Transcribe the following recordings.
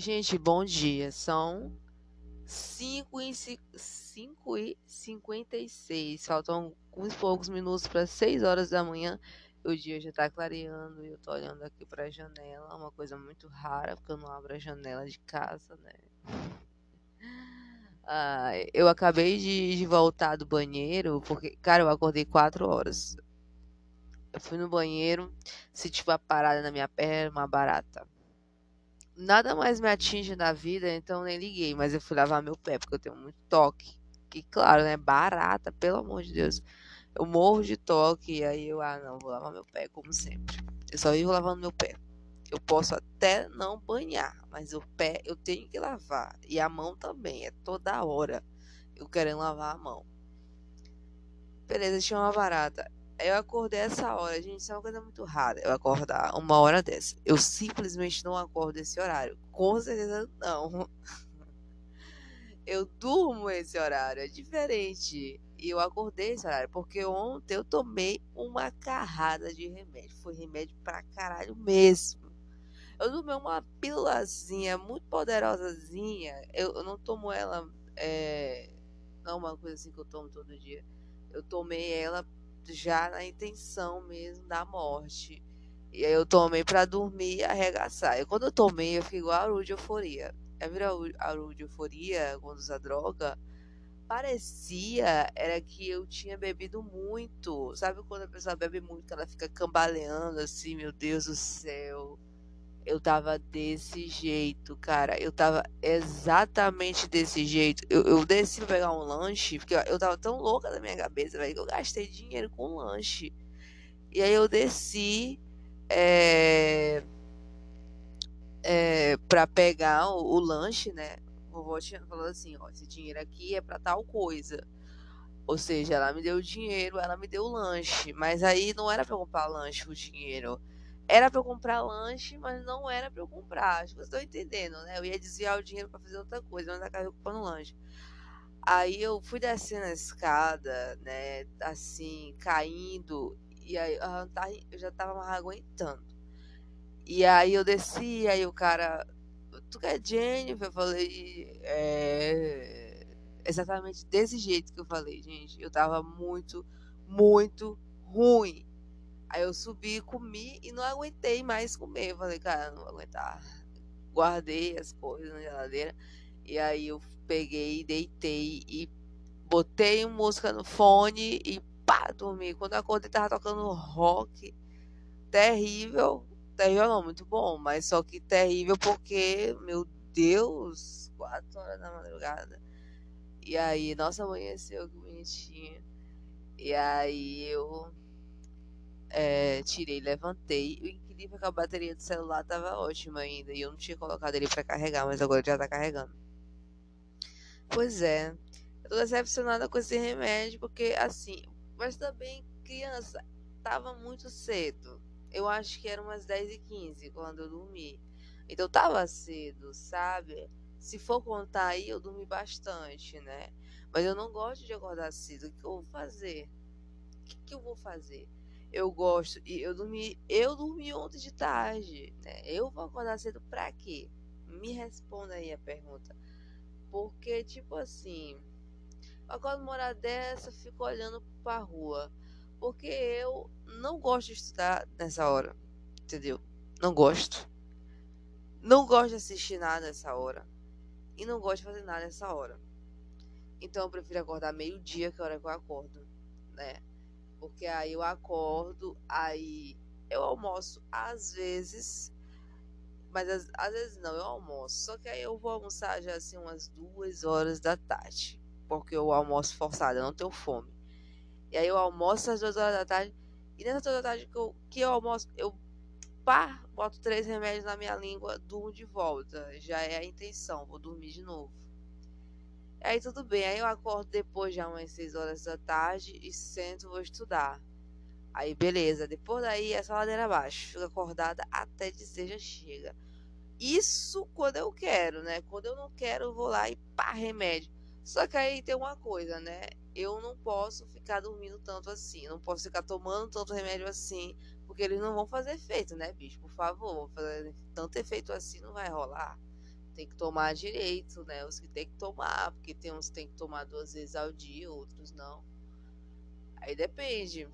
Gente, bom dia. São 5 e, 5 e 56. Faltam uns poucos minutos para 6 horas da manhã. O dia já tá clareando e eu tô olhando aqui para a janela. Uma coisa muito rara, porque eu não abro a janela de casa, né? Ah, eu acabei de, de voltar do banheiro, porque, cara, eu acordei 4 horas. Eu fui no banheiro, senti uma parada na minha perna, uma barata nada mais me atinge na vida, então nem liguei, mas eu fui lavar meu pé, porque eu tenho muito toque. Que claro, né? Barata, pelo amor de Deus. Eu morro de toque, e aí eu, ah, não, vou lavar meu pé, como sempre. Eu só vivo lavando meu pé. Eu posso até não banhar, mas o pé eu tenho que lavar. E a mão também, é toda hora eu querendo lavar a mão. Beleza, tinha uma barata eu acordei essa hora, gente, isso é uma coisa muito rara. Eu acordar uma hora dessa. Eu simplesmente não acordo esse horário. Com certeza não. Eu durmo esse horário, é diferente. E eu acordei esse horário, porque ontem eu tomei uma carrada de remédio. Foi remédio pra caralho mesmo. Eu tomei uma pílulazinha muito poderosazinha. Eu, eu não tomo ela. É, não é uma coisa assim que eu tomo todo dia. Eu tomei ela já na intenção mesmo da morte. E aí eu tomei para dormir e arregaçar. E quando eu tomei, eu fiquei igual a Aru de euforia. É virar a Aru de euforia quando usa droga? Parecia era que eu tinha bebido muito. Sabe quando a pessoa bebe muito, ela fica cambaleando assim, meu Deus do céu eu tava desse jeito, cara. Eu tava exatamente desse jeito. Eu, eu desci pra pegar um lanche, porque eu tava tão louca da minha cabeça, velho, que eu gastei dinheiro com lanche. E aí eu desci é, é, pra pegar o, o lanche, né? O vovó tinha falado assim: ó, esse dinheiro aqui é pra tal coisa. Ou seja, ela me deu o dinheiro, ela me deu o lanche. Mas aí não era pra comprar lanche o dinheiro era para eu comprar lanche, mas não era para eu comprar. Acho que vocês estão entendendo, né? Eu ia desviar o dinheiro para fazer outra coisa, mas acabei comprando lanche. Aí eu fui descendo a escada, né? Assim, caindo. E aí eu já tava mais aguentando. E aí eu desci, aí o cara. Tu quer Jennifer? Eu falei. É. Exatamente desse jeito que eu falei, gente. Eu tava muito, muito ruim. Aí eu subi, comi e não aguentei mais comer. Falei, cara, não vou aguentar. Guardei as coisas na geladeira. E aí eu peguei, deitei e botei música no fone e pá, dormi. Quando acordei, tava tocando rock. Terrível. Terrível não, muito bom. Mas só que terrível porque, meu Deus, 4 horas da madrugada. E aí, nossa, amanheceu que bonitinho. E aí eu é, tirei, levantei. O incrível é que a bateria do celular tava ótima ainda. E eu não tinha colocado ele para carregar, mas agora já tá carregando. Pois é. Eu tô decepcionada com esse remédio, porque assim. Mas também, criança, tava muito cedo. Eu acho que era umas 10 e 15 quando eu dormi. Então tava cedo, sabe? Se for contar aí, eu dormi bastante, né? Mas eu não gosto de acordar cedo. O que eu vou fazer? O que, que eu vou fazer? Eu gosto e eu dormi eu dormi ontem de tarde né? eu vou acordar cedo pra quê? Me responda aí a pergunta. Porque tipo assim eu acordo uma hora dessa fico olhando pra rua. Porque eu não gosto de estudar nessa hora entendeu? Não gosto. Não gosto de assistir nada nessa hora. E não gosto de fazer nada nessa hora. Então eu prefiro acordar meio dia que é a hora que eu acordo né porque aí eu acordo, aí eu almoço às vezes, mas às, às, vezes não, eu almoço. Só que aí eu vou almoçar já assim umas duas horas da tarde, porque eu almoço forçado, eu não tenho fome. E aí eu almoço às duas horas da tarde, e nessa duas da tarde que eu, que eu almoço, eu pá, boto três remédios na minha língua, durmo de volta. Já é a intenção, vou dormir de novo. Aí tudo bem, aí eu acordo depois já umas 6 horas da tarde e sento vou estudar. Aí beleza, depois daí é só ladeira abaixo, fico acordada até dizer já chega. Isso quando eu quero, né? Quando eu não quero, eu vou lá e pá, remédio. Só que aí tem uma coisa, né? Eu não posso ficar dormindo tanto assim, não posso ficar tomando tanto remédio assim, porque eles não vão fazer efeito, né, bicho? Por favor, fazer tanto efeito assim não vai rolar tem que tomar direito, né? Os que tem que tomar, porque tem uns que tem que tomar duas vezes ao dia, outros não. Aí depende,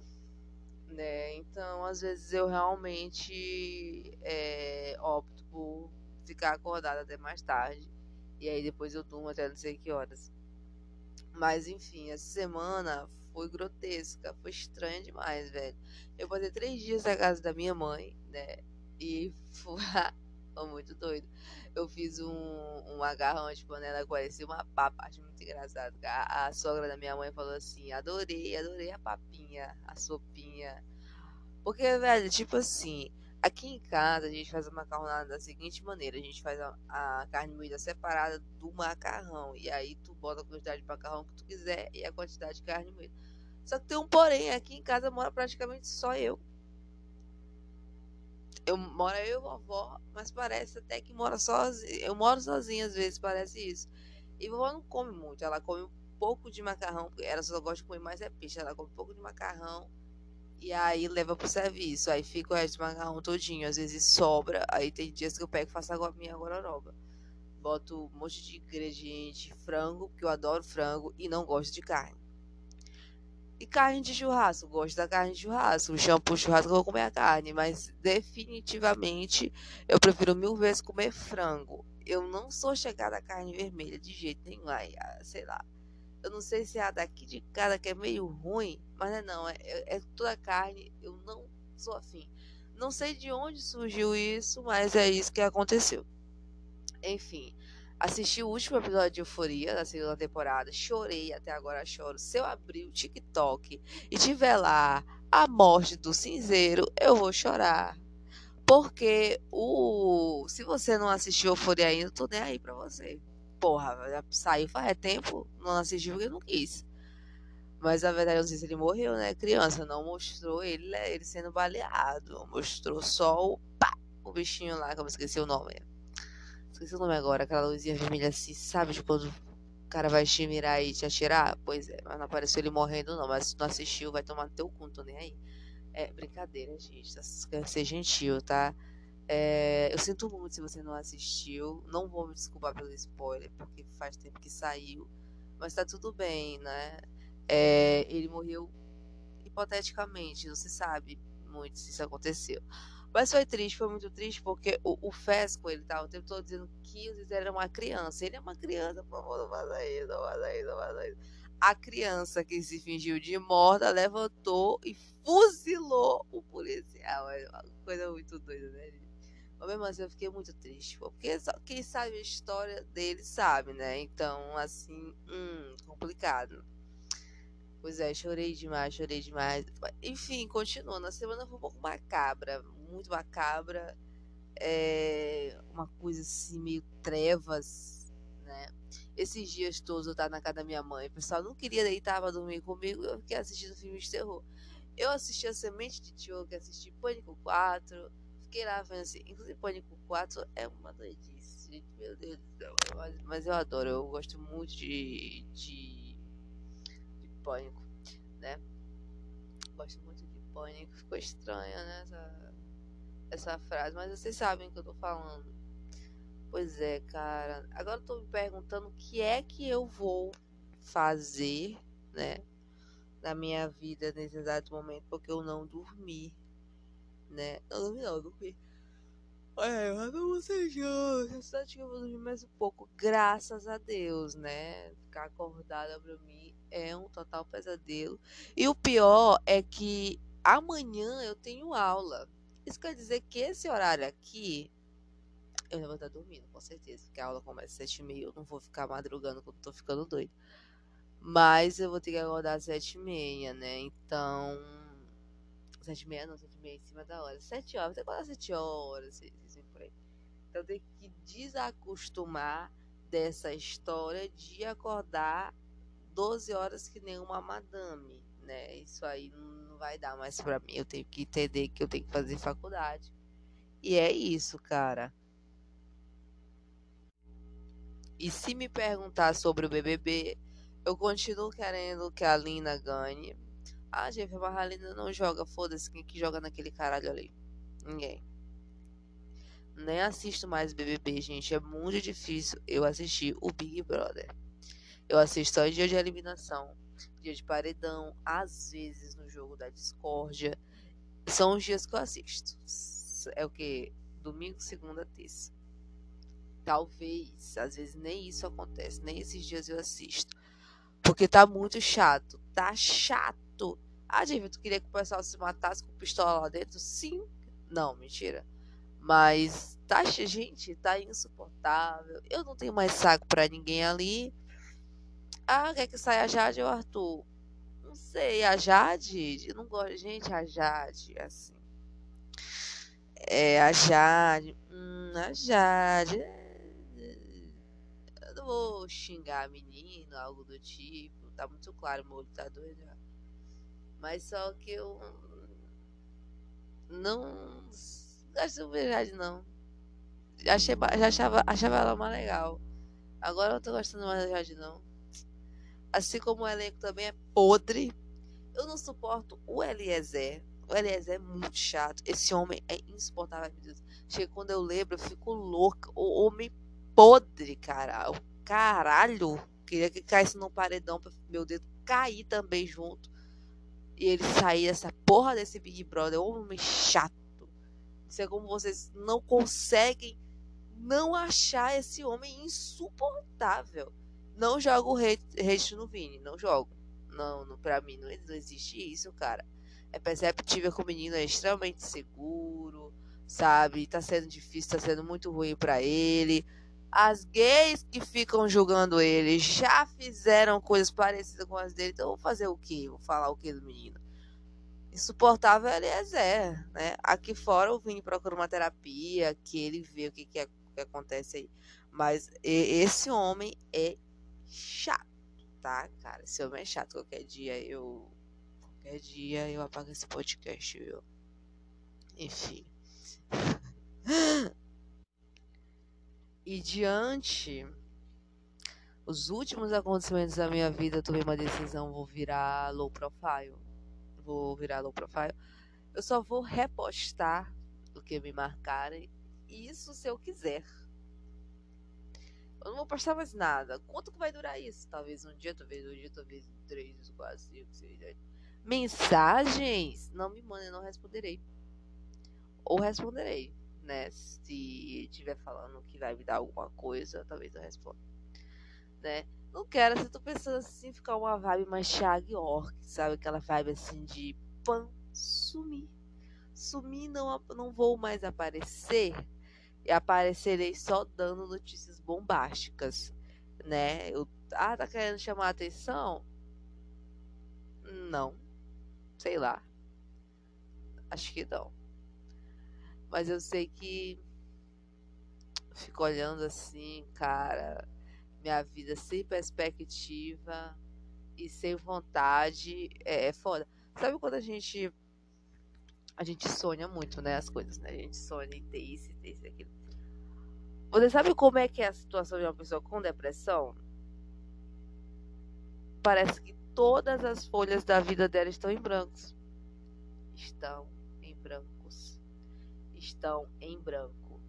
né? Então, às vezes eu realmente é, opto por ficar acordada até mais tarde. E aí depois eu durmo até não sei que horas. Mas enfim, essa semana foi grotesca, foi estranha demais, velho. Eu passei três dias na casa da minha mãe, né? E foi, foi muito doido. Eu fiz um, um agarrão de panela parecia uma papa, acho muito engraçado. A, a sogra da minha mãe falou assim: adorei, adorei a papinha, a sopinha. Porque, velho, tipo assim, Aqui em casa a gente faz a macarronada da seguinte maneira: a gente faz a, a carne moída separada do macarrão. E aí tu bota a quantidade de macarrão que tu quiser e a quantidade de carne moída. Só que tem um porém: aqui em casa mora praticamente só eu. Eu moro eu e vovó, mas parece até que mora sozinha. Eu moro sozinha às vezes, parece isso. E vovó não come muito, ela come um pouco de macarrão, ela só gosta de comer mais é peixe, ela come um pouco de macarrão e aí leva pro serviço. Aí fica o resto do macarrão todinho. Às vezes sobra. Aí tem dias que eu pego e faço a minha gororoba. Boto um monte de ingrediente, frango, porque eu adoro frango e não gosto de carne. E carne de churrasco, gosto da carne de churrasco. O shampoo churrasco eu vou comer a carne, mas definitivamente eu prefiro mil vezes comer frango. Eu não sou chegada à carne vermelha de jeito nenhum. Ai, sei lá. Eu não sei se é a daqui de casa que é meio ruim, mas não é não, é, é, é toda carne, eu não sou afim. Não sei de onde surgiu isso, mas é isso que aconteceu. Enfim, assisti o último episódio de Euforia da segunda temporada, chorei até agora choro. Se eu abrir o TikTok e tiver lá a morte do cinzeiro, eu vou chorar. Porque o se você não assistiu Euforia ainda, eu tô nem aí pra você porra, já saiu faz tempo, não assisti porque não quis. Mas a verdade, eu não sei se ele morreu, né? Criança, não mostrou ele, né, ele sendo baleado. Mostrou só o pá, o bichinho lá, que eu esqueci o nome. Esqueci o nome agora, aquela luzinha vermelha assim, sabe? De quando o cara vai te mirar e te atirar? Pois é, mas não apareceu ele morrendo, não. Mas se não assistiu, vai tomar no teu cu, tô nem aí. É brincadeira, gente. Quer ser gentil, tá? É, eu sinto muito se você não assistiu. Não vou me desculpar pelo spoiler, porque faz tempo que saiu. Mas tá tudo bem, né? É, ele morreu hipoteticamente, não se sabe muito se isso aconteceu. Mas foi triste, foi muito triste, porque o, o Fesco, ele tava o tempo todo dizendo que o Zé era uma criança. Ele é uma criança, por favor, não faça isso, não faça isso, não faça isso. A criança que se fingiu de morta levantou e fuzilou o policial. É uma coisa muito doida, né, gente? Mas mesmo assim eu fiquei muito triste, porque só quem sabe a história dele sabe, né? Então, assim, hum, complicado. Pois é, chorei demais, chorei demais. Enfim, continuando. A semana foi um pouco macabra, muito macabra. É uma coisa assim, meio trevas, né? Esses dias todos eu tava na casa da minha mãe. O pessoal não queria deitar pra dormir comigo. Eu fiquei assistindo filmes de terror. Eu assisti A Semente de Tio, que assisti Pânico 4 fiquei lá vendo assim. Inclusive, Pânico 4 é uma doidice, gente. Meu Deus do céu. Mas, mas eu adoro, eu gosto muito de, de Pânico, né? Gosto muito de Pânico. Ficou estranha, né? Essa, essa frase, mas vocês sabem o que eu tô falando. Pois é, cara. Agora eu tô me perguntando o que é que eu vou fazer, né? Na minha vida nesse exato momento, porque eu não dormi né? Não dormi não, dormi. É, mas não bocejou. Só que eu vou dormir mais um pouco, graças a Deus, né? Ficar acordada pra mim é um total pesadelo. E o pior é que amanhã eu tenho aula. Isso quer dizer que esse horário aqui eu já vou estar dormindo, com certeza. Porque a aula começa às sete e meia. Eu não vou ficar madrugando quando tô ficando doido. Mas eu vou ter que acordar às sete e meia, né? Então Sete e meia, não, sete e meia em cima da hora. Sete horas, até quase sete horas. Então tem que desacostumar dessa história de acordar 12 horas que nem uma madame, né? Isso aí não vai dar mais para mim. Eu tenho que entender que eu tenho que fazer faculdade. E é isso, cara. E se me perguntar sobre o BBB, eu continuo querendo que a Lina ganhe. Ah, Jennifer Barralina não joga, foda-se, quem que joga naquele caralho ali? Ninguém. Nem assisto mais BBB, gente. É muito difícil eu assistir o Big Brother. Eu assisto só em dia de eliminação, dia de paredão, às vezes no jogo da discórdia. São os dias que eu assisto. É o que? Domingo, segunda, terça. Talvez, às vezes nem isso acontece, nem esses dias eu assisto. Porque tá muito chato. Tá chato. Ah, David, tu queria que o pessoal se matasse com pistola lá dentro? Sim. Não, mentira. Mas tá, gente, tá insuportável. Eu não tenho mais saco para ninguém ali. Ah, quer que saia a Jade ou Arthur? Não sei, a Jade, eu não gosto, gente, a Jade, assim. É, a Jade, hum, a Jade, é, eu não vou xingar a menina, algo do tipo, tá muito claro, meu olho tá doido. Mas só que eu não gosto de Jade, não. Achei, já achava, achava ela mais legal. Agora eu tô gostando mais da Jade, não. Assim como o elenco também é podre. Eu não suporto o Eliezer. O Eliezer é muito chato. Esse homem é insuportável, meu Deus. Chega quando eu lembro, eu fico louca. O homem podre, cara. O caralho. Queria que caísse num paredão pra meu dedo cair também junto. E ele sair dessa porra desse Big Brother. O homem chato. É como vocês não conseguem não achar esse homem insuportável. Não jogo hate, no Vini, não jogo. Não, não pra mim não, não existe isso, cara. É perceptível que o menino é extremamente seguro, sabe? Tá sendo difícil, tá sendo muito ruim para ele. As gays que ficam julgando ele já fizeram coisas parecidas com as dele, então vou fazer o quê? Vou falar o quê do menino? Insuportável é Zé, né? Aqui fora o Vini procura uma terapia, que ele vê o que, que, é, que acontece aí. Mas esse homem é chato, tá, cara? Esse homem é chato. Qualquer dia eu. Qualquer dia eu apago esse podcast, viu? Enfim. e diante os últimos acontecimentos da minha vida, eu tomei uma decisão, vou virar low profile. Vou virar low profile. Eu só vou repostar o que me marcarem. Isso se eu quiser. Eu não vou postar mais nada. Quanto que vai durar isso? Talvez um dia, talvez dois dias, talvez três, quatro, cinco, seis, dez. Mensagens? Não me mandem, não responderei. Ou responderei, né? Se estiver falando que vai me dar alguma coisa, talvez eu responda. Né? Não quero, se tô pensando assim, ficar uma vibe mais Thiago Orc, sabe? Aquela vibe assim de pan, sumir. Sumir, não, não vou mais aparecer e aparecerei só dando notícias bombásticas, né? Eu, ah, tá querendo chamar a atenção? Não. Sei lá. Acho que não. Mas eu sei que fico olhando assim, cara, minha vida sem perspectiva e sem vontade é, é foda. Sabe quando a gente a gente sonha muito, né, as coisas, né? A gente sonha em ter isso, ter isso, aquilo. Você sabe como é que é a situação de uma pessoa com depressão? Parece que todas as folhas da vida dela estão em brancos. Estão em brancos. Estão em branco.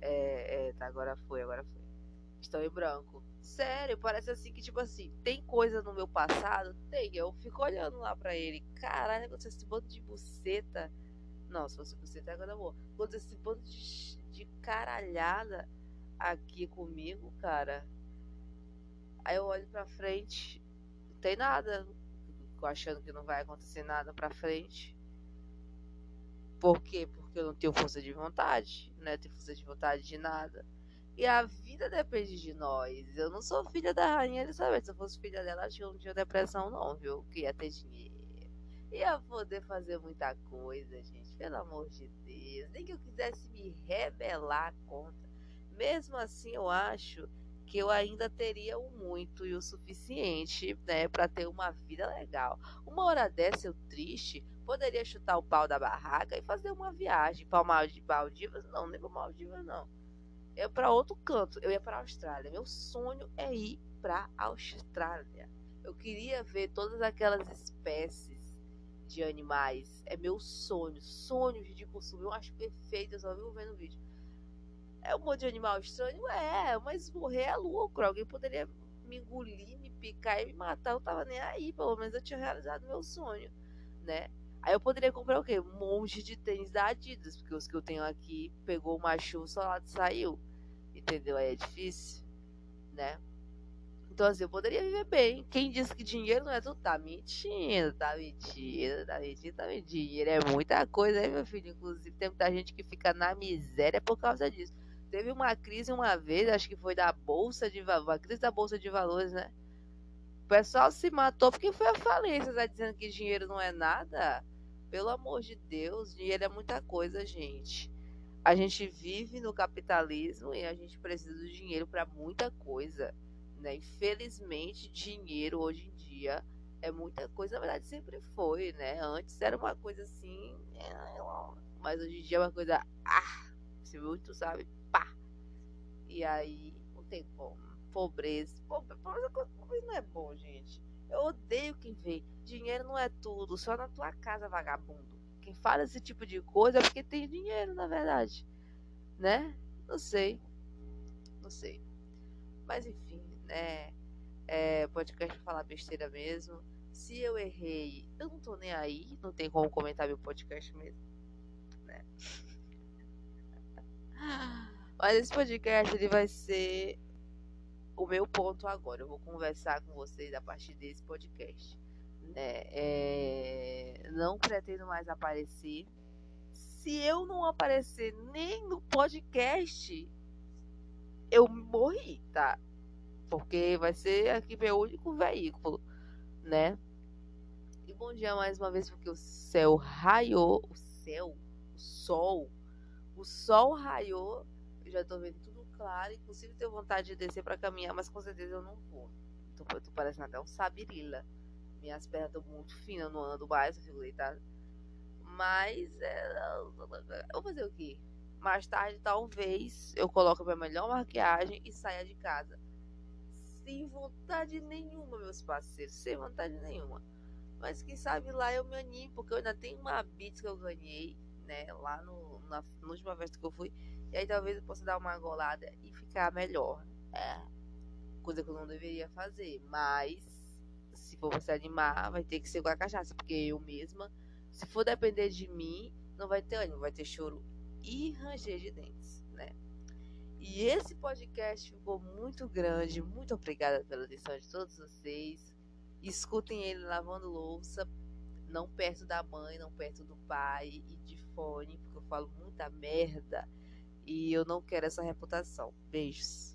É, é, tá, agora foi, agora foi. Estão em branco. Sério, parece assim que, tipo assim, tem coisa no meu passado? Tem. Eu fico olhando lá pra ele. Caralho, quando esse bando de buceta. Não, se fosse buceta, agora boa. Quando esse bando de de caralhada aqui comigo, cara. Aí eu olho pra frente, não tem nada. Fico achando que não vai acontecer nada pra frente. Por quê? Porque eu não tenho força de vontade, né? Tenho força de vontade de nada. E a vida depende de nós. Eu não sou filha da Rainha Elizabeth. Se eu fosse filha dela, acho que eu não tinha depressão, não, viu? Que ia ter dinheiro. Ia poder fazer muita coisa, gente. Pelo amor de Deus. Nem que eu quisesse me rebelar contra. Mesmo assim, eu acho que eu ainda teria o muito e o suficiente, né, para ter uma vida legal. Uma hora dessa, eu triste, poderia chutar o pau da barraca e fazer uma viagem para Maldivas. Não, nem para Maldivas, não. Eu para outro canto. Eu ia para Austrália. Meu sonho é ir para Austrália. Eu queria ver todas aquelas espécies de animais. É meu sonho. Sonho de consumir. Eu acho perfeito. Eu só vivo vendo vídeo. É um monte de animal estranho? É, mas morrer é lucro. Alguém poderia me engolir, me picar e me matar. Eu tava nem aí, pelo menos eu tinha realizado meu sonho, né? Aí eu poderia comprar o quê? Um monte de tênis da Adidas, porque os que eu tenho aqui pegou uma chuva, só lá saiu. Entendeu? Aí é difícil, né? Então, assim, eu poderia viver bem. Quem disse que dinheiro não é tudo? Tá mentindo, tá mentindo, tá mentindo, tá mentindo. Dinheiro é muita coisa, hein, meu filho? Inclusive, tem muita gente que fica na miséria por causa disso. Teve uma crise uma vez, acho que foi da Bolsa de Valores, a crise da Bolsa de Valores, né? O pessoal se matou porque foi a falência, tá dizendo que dinheiro não é nada? Pelo amor de Deus, dinheiro é muita coisa, gente. A gente vive no capitalismo e a gente precisa do dinheiro para muita coisa, né? Infelizmente, dinheiro hoje em dia é muita coisa, na verdade sempre foi, né? Antes era uma coisa assim, mas hoje em dia é uma coisa, ah, se muito sabe, pá. E aí não tem como. Pobreza, pobreza, pobreza não é bom, gente. Eu odeio quem vê. Dinheiro não é tudo, só na tua casa, vagabundo. Quem fala esse tipo de coisa é porque tem dinheiro, na verdade. Né? Não sei. Não sei. Mas enfim, né? É, podcast falar besteira mesmo. Se eu errei, eu não tô nem aí. Não tem como comentar meu podcast mesmo. Né? Mas esse podcast ele vai ser o meu ponto agora. Eu vou conversar com vocês a partir desse podcast. Né? É, não pretendo mais aparecer. Se eu não aparecer nem no podcast, eu morri, tá? Porque vai ser aqui meu único veículo, né? E bom dia mais uma vez, porque o céu raiou. O céu, o sol, o sol raiou. Eu já tô vendo tudo claro, inclusive tenho vontade de descer para caminhar, mas com certeza eu não vou. Tô, tô parecendo até um sabirila. Minhas pernas estão muito finas, eu não ando mais, eu fico deitada. Mas é, eu vou fazer o quê? Mais tarde, talvez, eu coloque minha melhor maquiagem e saia de casa. Sem vontade nenhuma, meus parceiros. Sem vontade nenhuma. Mas quem sabe lá eu me anime, porque eu ainda tenho uma Beats que eu ganhei, né? Lá no, na, na última festa que eu fui e aí talvez eu possa dar uma golada e ficar melhor. É. Coisa que eu não deveria fazer. Mas se for você animar, vai ter que ser com a cachaça. Porque eu mesma, se for depender de mim, não vai ter ânimo, vai ter choro e ranger de dentes, né? E esse podcast ficou muito grande. Muito obrigada pela atenção de todos vocês. Escutem ele lavando louça, não perto da mãe, não perto do pai e de fone, falo muita merda. E eu não quero essa reputação. Beijos.